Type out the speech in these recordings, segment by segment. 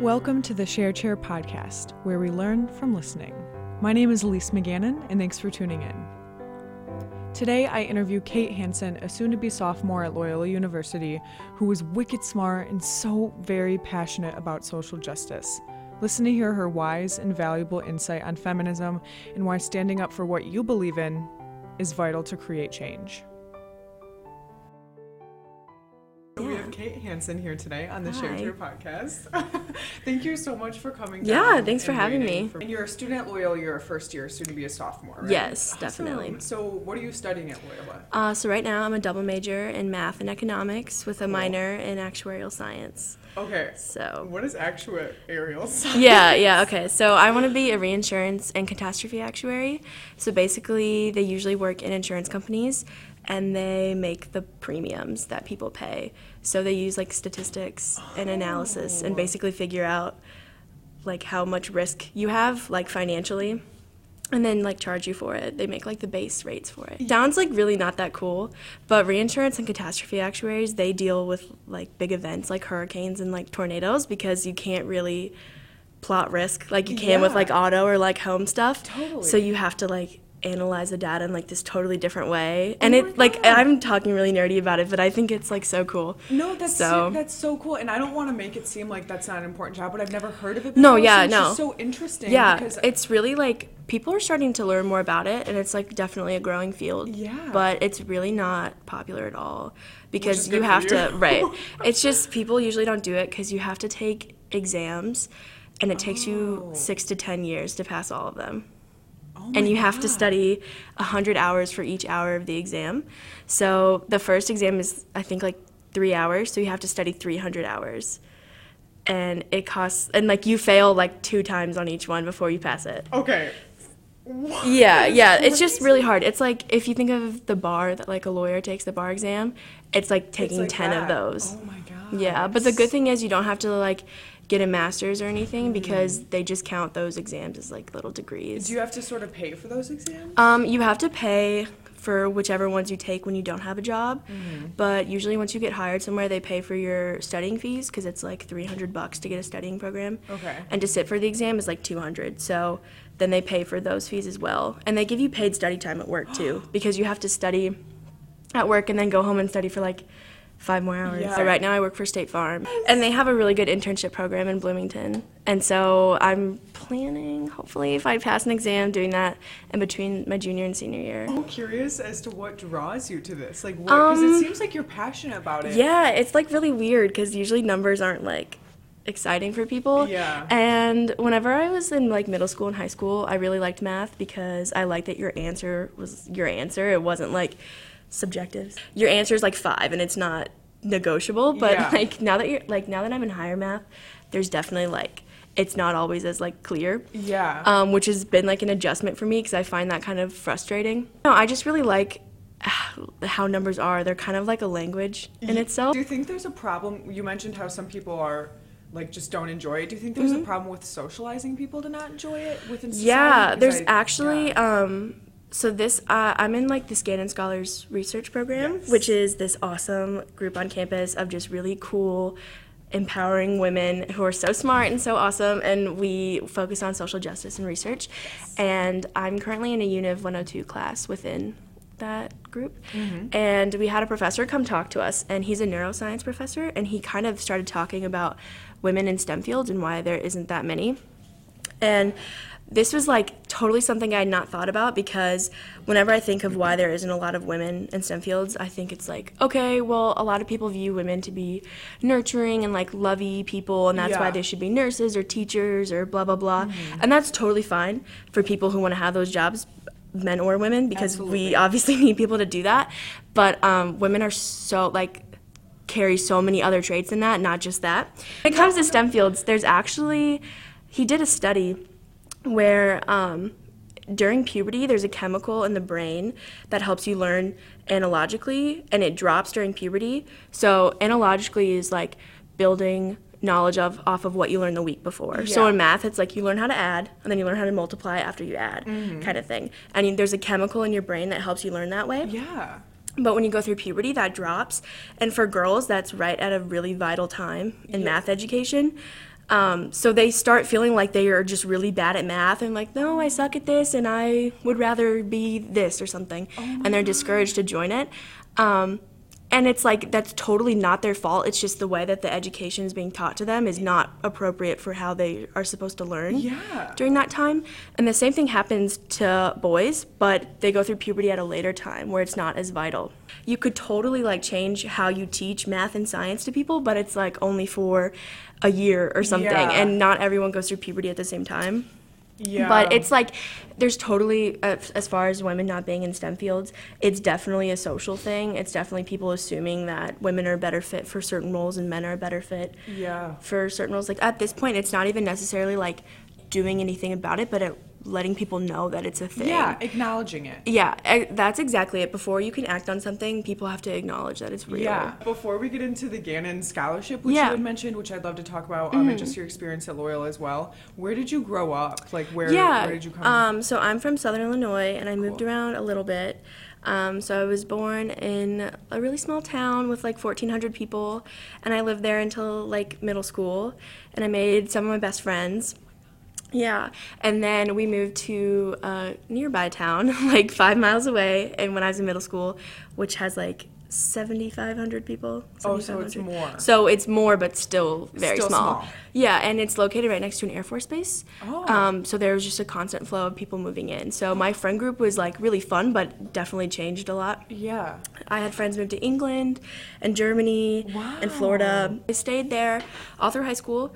Welcome to the Share Chair podcast, where we learn from listening. My name is Elise McGannon, and thanks for tuning in. Today, I interview Kate Hansen, a soon to be sophomore at Loyola University, who is wicked smart and so very passionate about social justice. Listen to hear her wise and valuable insight on feminism and why standing up for what you believe in is vital to create change. Kate Hansen here today on the Share Hi. Chair podcast. Thank you so much for coming. Yeah, thanks for having me. for- and you're a student at Loyola. You're a first year, soon to be a sophomore. Right? Yes, Awesome. definitely. So, what are you studying at Loyola? Uh, so right now I'm a double major in math and economics with a minor in actuarial science. Okay. So What is actuarial science? yeah, yeah, okay. So I want to be a reinsurance and catastrophe actuary. So basically, they usually work in insurance companies and they make the premiums that people pay. So they use like statistics and analysis and oh. basically figure out like how much risk you have like financially and then like charge you for it. They make like the base rates for it. Sounds like really not that cool, but reinsurance and catastrophe actuaries, they deal with like big events like hurricanes and like tornadoes because you can't really plot risk like you can with like auto or like home stuff. Totally. So you have to like analyze the data in like this totally different way. Oh and Oh it like I'm talking really nerdy about it, but I think it's like so cool. No, that's So- that's so cool, and I don't want to make it seem like that's not an important job, but I've never heard of it. before, No, yeah, so it's no. just so interesting. Yeah, because it's really like people are starting to learn more about it, and it's like definitely a growing field. Yeah. But it's really not popular at all because you have you. to right. It's just people usually don't do it because you have to take exams, and it takes you Oh. six to ten years to pass all of them. Oh and you have to God. study 100 hours for each hour of the exam. So the first exam is, I think, like three hours, so you have to study 300 hours. And it costs, and like you fail like two times on each one before you pass it. Okay. What? Yeah, yeah, it's just really hard. It's like if you think of the bar that like a lawyer takes the bar exam, it's like It's taking like 10 that. of those. Oh my god. Yeah, but the good thing is you don't have to like get a master's or anything because they just count those exams as like little degrees. Do you have to sort of pay for those exams? Um, you have to pay for whichever ones you take when you don't have a job, Mm-hmm. but usually once you get hired somewhere, they pay for your studying fees because it's like 300 bucks to get a studying program. Okay. And to sit for the exam is like 200. So then they pay for those fees as well, and they give you paid study time at work too because you have to study at work and then go home and study for like five more hours. Yeah. So right now I work for State Farm, and they have a really good internship program in Bloomington. And so I'm planning, hopefully, if I pass an exam, doing that in between my junior and senior year. I'm curious as to what draws you to this. Like, what? Because it Um, seems like you're passionate about it. Yeah, it's like really weird because usually numbers aren't like exciting for people. Yeah. And whenever I was in like middle school and high school, I really liked math because I liked that your answer was your answer. It wasn't like subjective. Your answer is like five and it's not negotiable. But Yeah. like now that you're like now that I'm in higher math, there's definitely like it's not always as like clear Yeah. um, which has been like an adjustment for me because I find that kind of frustrating. No, I just really like how numbers are. They're kind of like a language in itself. Do you think there's a problem? You mentioned how some people are like just don't enjoy it. Do you think there's a problem with socializing people to not enjoy it within society? Mm-hmm. Yeah, there's I- actually yeah. um so this uh, I'm in like the Gannon Scholars Research Program, Yes. which is this awesome group on campus of just really cool empowering women who are so smart and so awesome and we focus on social justice and research. And i'm currently in a univ 102 class within that group. And we had a professor come talk to us and he's a neuroscience professor and he kind of started talking about women in stem fields and why there isn't that many and this was like totally something I had not thought about because whenever I think of why there isn't a lot of women in STEM fields, I think it's like, okay, well, a lot of people view women to be nurturing and like lovey people, and that's why they should be nurses or teachers or blah, blah, blah. And that's totally fine for people who want to have those jobs, men or women, because Absolutely. we obviously need people to do that. But um, women are so like, carry so many other traits in that, not just that. When it comes to STEM fields, there's actually, he did a study where um, during puberty, there's a chemical in the brain that helps you learn analogically, and it drops during puberty. So, analogically is like building knowledge of off of what you learned the week before. So in math, it's like you learn how to add, and then you learn how to multiply after you add, kind of thing. And there's a chemical in your brain that helps you learn that way. Yeah. But when you go through puberty, that drops. And for girls, that's right at a really vital time in math education. Um, so they start feeling like they are just really bad at math and like, no, I suck at this and I would rather be this or something. and they're discouraged to join it. Um, and it's like that's totally not their fault. It's just the way that the education is being taught to them is not appropriate for how they are supposed to learn Yeah. during that time. And the same thing happens to boys, but they go through puberty at a later time where it's not as vital. You could totally like change how you teach math and science to people, but it's like only for a year or something, Yeah. and not everyone goes through puberty at the same time. Yeah. But it's like there's totally uh, as far as women not being in STEM fields, it's definitely a social thing. It's definitely people assuming that women are better fit for certain roles and men are better fit yeah. for certain roles. Like at this point, it's not even necessarily like doing anything about it, but it, letting people know that it's a thing. Yeah, acknowledging it. Yeah, that's exactly it. Before you can act on something, people have to acknowledge that it's real. Yeah. Before we get into the Gannon Scholarship, which Yeah. Mm-hmm. you had mentioned, which I'd love to talk about, um, and just your experience at Loyola as well. Where did you grow up? Like, where, Yeah. where did you come? Um, so I'm from Southern Illinois, and I moved around a little bit. Um, so I was born in a really small town with like 1,400 people, and I lived there until like middle school, and I made some of my best friends. Yeah, and then we moved to a nearby town, like five miles away, and when I was in middle school, which has like 7,500 people. Oh, so it's more. So it's more, but still very Still small. small. Yeah, and it's located right next to an Air Force base. Oh. Um, so there was just a constant flow of people moving in. So my friend group was like really fun, but definitely changed a lot. yeah. I had friends move to England and Germany and Florida. I stayed there all through high school.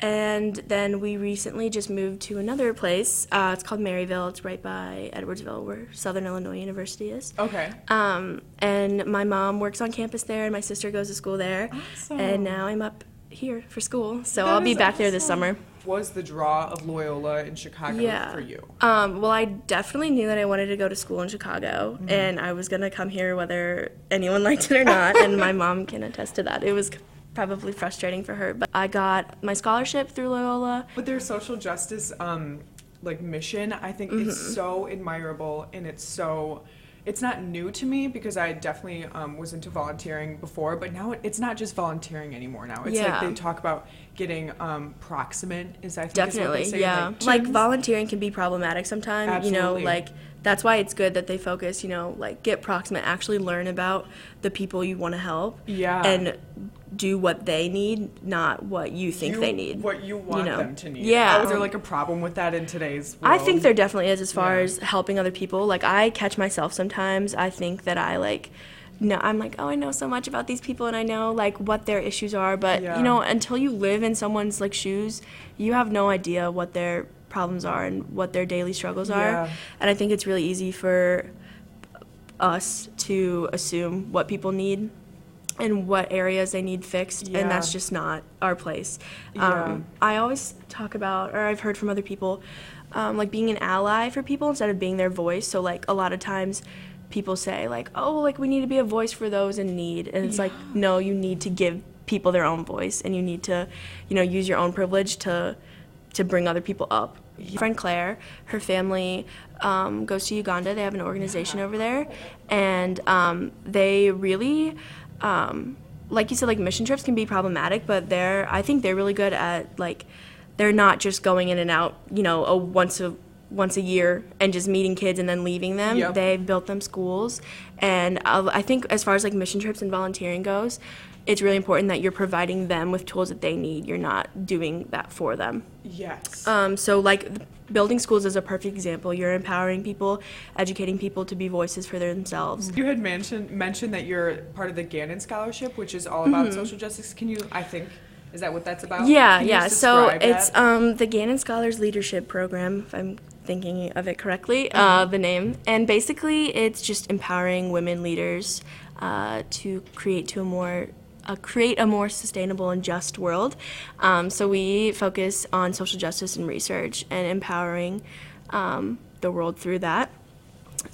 And then we recently just moved to another place. Uh, it's called Maryville. It's right by Edwardsville, where Southern Illinois University is. Okay. Um, and my mom works on campus there, and my sister goes to school there. Awesome. And now I'm up here for school. So That I'll be back there this summer. Was the draw of Loyola in Chicago Yeah. for you? Um, well, I definitely knew that I wanted to go to school in Chicago, Mm-hmm. and I was gonna come here whether anyone liked it or not. and my mom can attest to that. It was probably frustrating for her, but I got my scholarship through Loyola. But their social justice um like mission, I think Mm-hmm. is so admirable and it's so it's not new to me because I definitely um, was into volunteering before, but now it's not just volunteering anymore. Now it's Yeah. like they talk about getting um, proximate. Is I think Definitely, is say, yeah. Like, gyms. volunteering can be problematic sometimes. You know, like that's why it's good that they focus. You know, like get proximate, actually learn about the people you want to help. Yeah. And do what they need, not what you think You- they need. what you want you know. them to need. Yeah. Oh, is there like a problem with that in today's world? I think there definitely is as far Yeah. as helping other people. Like I catch myself sometimes. I think that I like no I'm like, "Oh, I know so much about these people and I know like what their issues are, but Yeah. you know, until you live in someone's like shoes, you have no idea what their problems are and what their daily struggles are. Yeah. And I think it's really easy for us to assume what people need and what areas they need fixed Yeah. and that's just not our place. Yeah. um, i always talk about or i've heard from other people um, like being an ally for people instead of being their voice. So like a lot of times people say like oh like we need to be a voice for those in need. And it's like no you need to give people their own voice and you need to you know use your own privilege to to bring other people up. My friend claire her family um, goes to uganda. They have an organization over there and um, they really um, like you said like mission trips can be problematic but they're i think they're really good at like they're not just going in and out you know a once a once a year and just meeting kids and then leaving them Yep. they've built them schools and uh, i think as far as like mission trips and volunteering goes it's really important that you're providing them with tools that they need you're not doing that for them yes. um, so like building schools is a perfect example you're empowering people educating people to be voices for themselves You had mentioned mentioned that you're part of the Gannon Scholarship, which is all about social justice. Can you? I think is that what that's about? Mm-hmm. Yeah, yeah. So it's um, the Gannon Scholars Leadership Program, if I'm thinking of it correctly, uh, Mm-hmm. the name. And basically, it's just empowering women leaders uh, to create to a more uh, create a more sustainable and just world. Um, so we focus on social justice and research and empowering um, the world through that.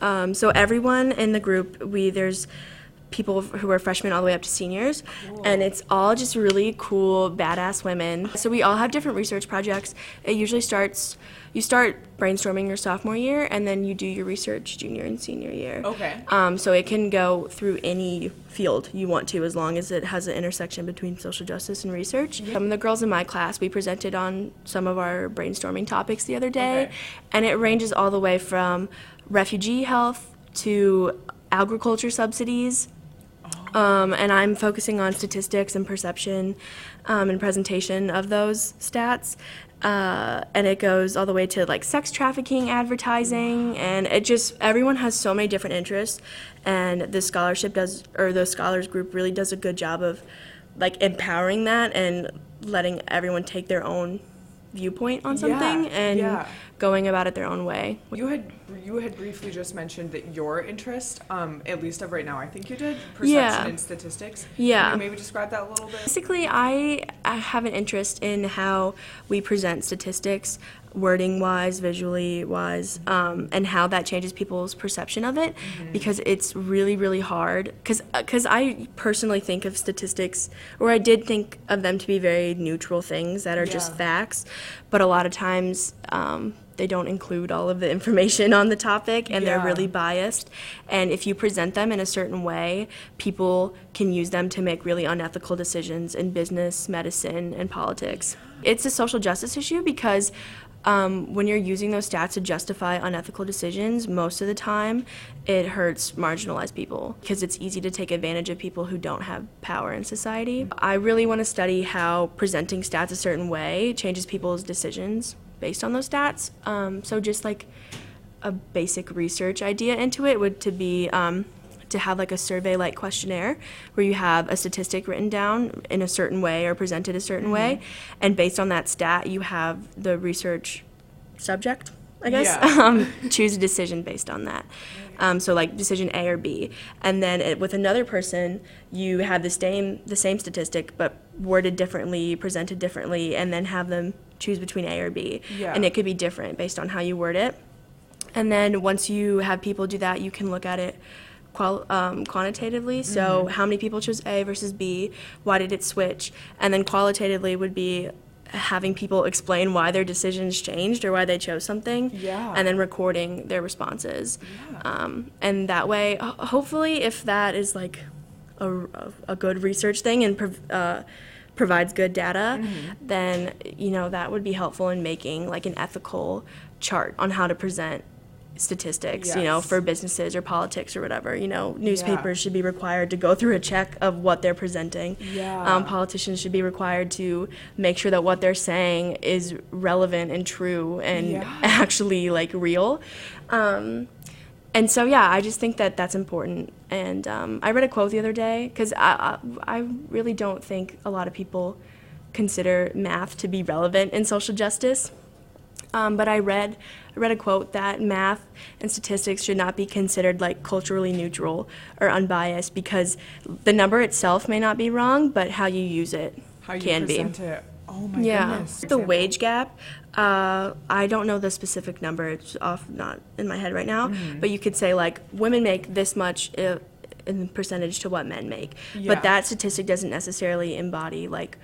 Um, so everyone in the group, we there's people who are freshmen all the way up to seniors. And it's all just really cool, badass women. So we all have different research projects. It usually starts, you start brainstorming your sophomore year, and then you do your research junior and senior year. Okay. Um, so it can go through any field you want to, as long as it has an intersection between social justice and research. Some of the girls in my class, we presented on some of our brainstorming topics the other day, Okay. and it ranges all the way from refugee health to agriculture subsidies. Um, and I'm focusing on statistics and perception um, and presentation of those stats. Uh, and it goes all the way to like sex trafficking advertising and it just everyone has so many different interests and the scholarship does or the scholars group really does a good job of like empowering that and letting everyone take their own viewpoint on something Yeah, and yeah. going about it their own way You had you had briefly just mentioned that your interest, um, at least of right now, I think you did perception Yeah. and statistics. Yeah. Can you maybe describe that a little bit? Basically, I, I have an interest in how we present statistics, wording wise, visually wise, um, and how that changes people's perception of it because it's really, really hard. Because I personally think of statistics, or I did think of them to be very neutral things that are just facts, but a lot of times um, they don't include all of the information on the topic and they're really biased. And if you present them in a certain way, people can use them to make really unethical decisions in business, medicine, and politics. It's a social justice issue because um, when you're using those stats to justify unethical decisions, most of the time it hurts marginalized people because it's easy to take advantage of people who don't have power in society. I really want to study how presenting stats a certain way changes people's decisions based on those stats. Um, so just like a basic research idea into it would to be um, to have like a survey like questionnaire where you have a statistic written down in a certain way or presented a certain way. And based on that stat you have the research subject i guess. Yeah. um, choose a decision based on that. Um, so like decision a or b. And then it, with another person you have the same the same statistic but worded differently presented differently and then have them choose between a or b. Yeah. and it could be different based on how you word it. And then once you have people do that, you can look at it qual- um, quantitatively. So, how many people chose A versus B? Why did it switch? And then qualitatively would be having people explain why their decisions changed or why they chose something. Yeah. And then recording their responses. Um, and that way, ho- hopefully, if that is like a, a, good research thing and prov- uh, provides good data, then you know that would be helpful in making like an ethical chart on how to present statistics. You know, for businesses or politics or whatever. You know, newspapers should be required to go through a check of what they're presenting. Yeah. Um, politicians should be required to make sure that what they're saying is relevant and true and Yeah. actually like real. Um, and so yeah, I just think that that's important. And um, I read a quote the other day because I, I I really don't think a lot of people consider math to be relevant in social justice. Um, but I read I read a quote that math and statistics should not be considered like culturally neutral or unbiased because the number itself may not be wrong, but how you use it How you can be. it. Oh my Yeah, goodness. the wage gap. Uh, I don't know the specific number. It's off, not in my head right now. Mm-hmm. But you could say like women make this much uh, in percentage to what men make. Yeah. But that statistic doesn't necessarily embody like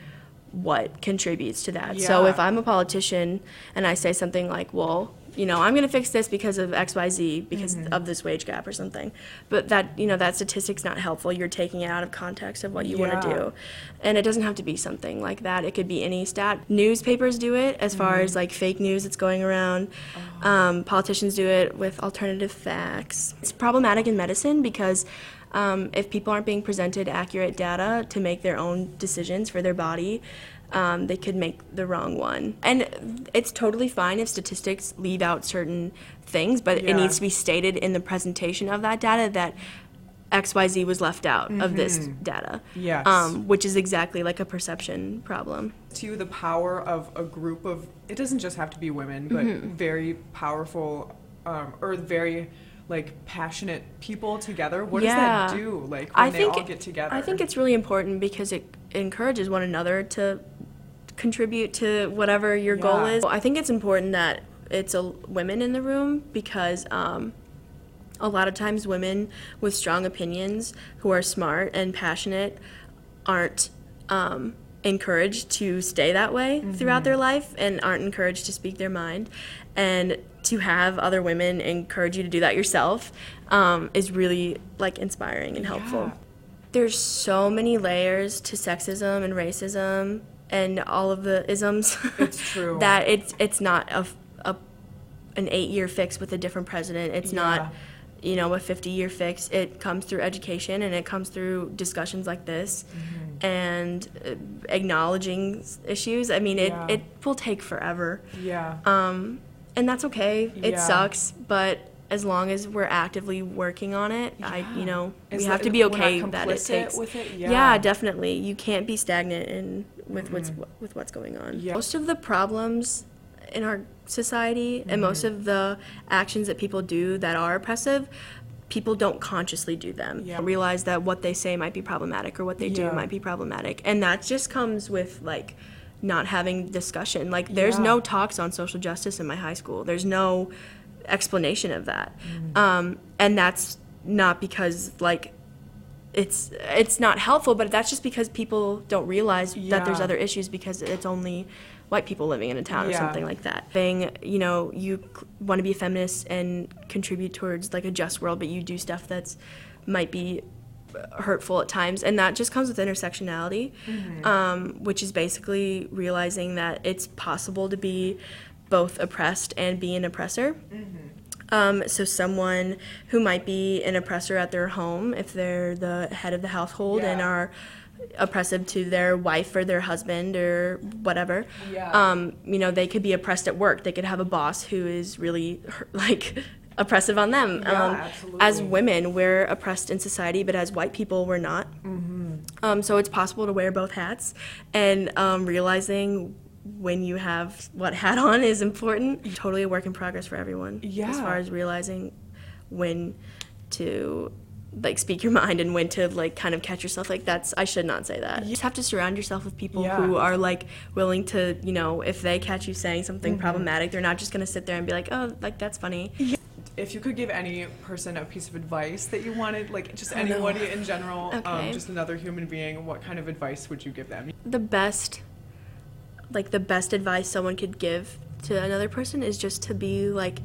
what contributes to that. So if I'm a politician and I say something like, well, you know, I'm going to fix this because of X, Y, Z, because Mm-hmm. of this wage gap or something. But that, you know, that statistic's not helpful. You're taking it out of context of what you want to do. And it doesn't have to be something like that. It could be any stat. Newspapers do it as far Mm-hmm. as like fake news that's going around. Oh. Um, politicians do it with alternative facts. It's problematic in medicine because um, if people aren't being presented accurate data to make their own decisions for their body, um, they could make the wrong one. And it's totally fine if statistics leave out certain things, but it needs to be stated in the presentation of that data that XYZ was left out of this data. Mm-hmm. Yes. Um, which is exactly like a perception problem. to the power of a group of it doesn't just have to be women but Mm-hmm. very powerful um, or very like passionate people together what Yeah. does that do like when I they think all get together I think it's really important because it encourages one another to contribute to whatever your goal is. I think it's important that it's a women in the room because um, a lot of times women with strong opinions who are smart and passionate aren't um, encouraged to stay that way mm-hmm. throughout their life and aren't encouraged to speak their mind and to have other women encourage you to do that yourself um, is really like inspiring and helpful yeah. there's so many layers to sexism and racism and all of the isms it's true that it's it's not a, a an eight year fix with a different president it's yeah. not you know a 50 year fix it comes through education and it comes through discussions like this mm-hmm. And uh, acknowledging issues i mean it, yeah. it will take forever yeah um, and that's okay it yeah. sucks but as long as we're actively working on it yeah. i you know Is we have to be okay that it takes it? Yeah. definitely you can't be stagnant in with mm-hmm. what's with what's going on Yeah. most of the problems in our society mm-hmm. and most of the actions that people do that are oppressive people don't consciously do them yeah. realize that what they say might be problematic or what they yeah. do might be problematic and that just comes with like not having discussion like there's yeah. no talks on social justice in my high school there's no explanation of that mm. um, and that's not because like it's it's not helpful but that's just because people don't realize that there's other issues because it's only white people living in a town yeah. or something like that. Thing, you know, you want to be a feminist and contribute towards like a just world, but you do stuff that's might be hurtful at times, and that just comes with intersectionality, mm-hmm. um, which is basically realizing that it's possible to be both oppressed and be an oppressor. Mm-hmm. Um, so someone who might be an oppressor at their home, if they're the head of the household yeah. and are oppressive to their wife or their husband or whatever. Yeah. Um, you know, they could be oppressed at work. They could have a boss who is really like oppressive on them. Yeah, um. As women, we're oppressed in society, but as white people, we're not. Mm-hmm. Um, so it's possible to wear both hats, and um, realizing when you have what hat on is important. Totally a work in progress for everyone. Yeah. As far as realizing when to like speak your mind and when to like kind of catch yourself like that's i should not say that you just have to surround yourself with people yeah. who are like willing to you know if they catch you saying something mm-hmm. problematic they're not just going to sit there and be like oh like that's funny yeah. if you could give any person a piece of advice that you wanted like just anybody in general um, okay. um, just another human being what kind of advice would you give them the best like the best advice someone could give to another person is just to be like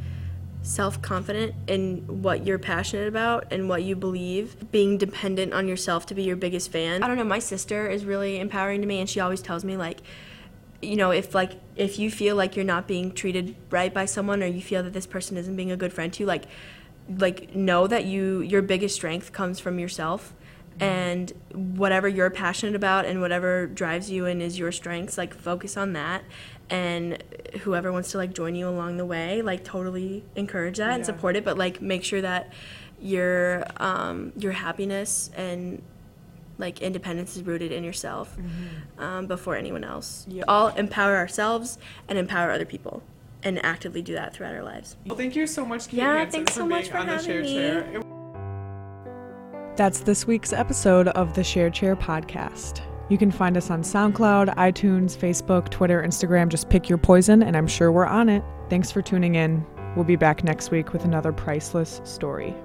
self confident in what you're passionate about and what you believe, being dependent on yourself to be your biggest fan. I don't know, my sister is really empowering to me and she always tells me like you know, if like if you feel like you're not being treated right by someone or you feel that this person isn't being a good friend to you, like like know that you your biggest strength comes from yourself and whatever you're passionate about and whatever drives you and is your strengths like focus on that and whoever wants to like join you along the way like totally encourage that yeah. and support it but like make sure that your um, your happiness and like independence is rooted in yourself mm-hmm. um, before anyone else yeah. all empower ourselves and empower other people and actively do that throughout our lives well thank you so much Kate yeah Hansen, thanks so much for having me Chair. That's this week's episode of the Share Chair podcast. You can find us on SoundCloud, iTunes, Facebook, Twitter, Instagram. Just pick your poison, and I'm sure we're on it. Thanks for tuning in. We'll be back next week with another priceless story.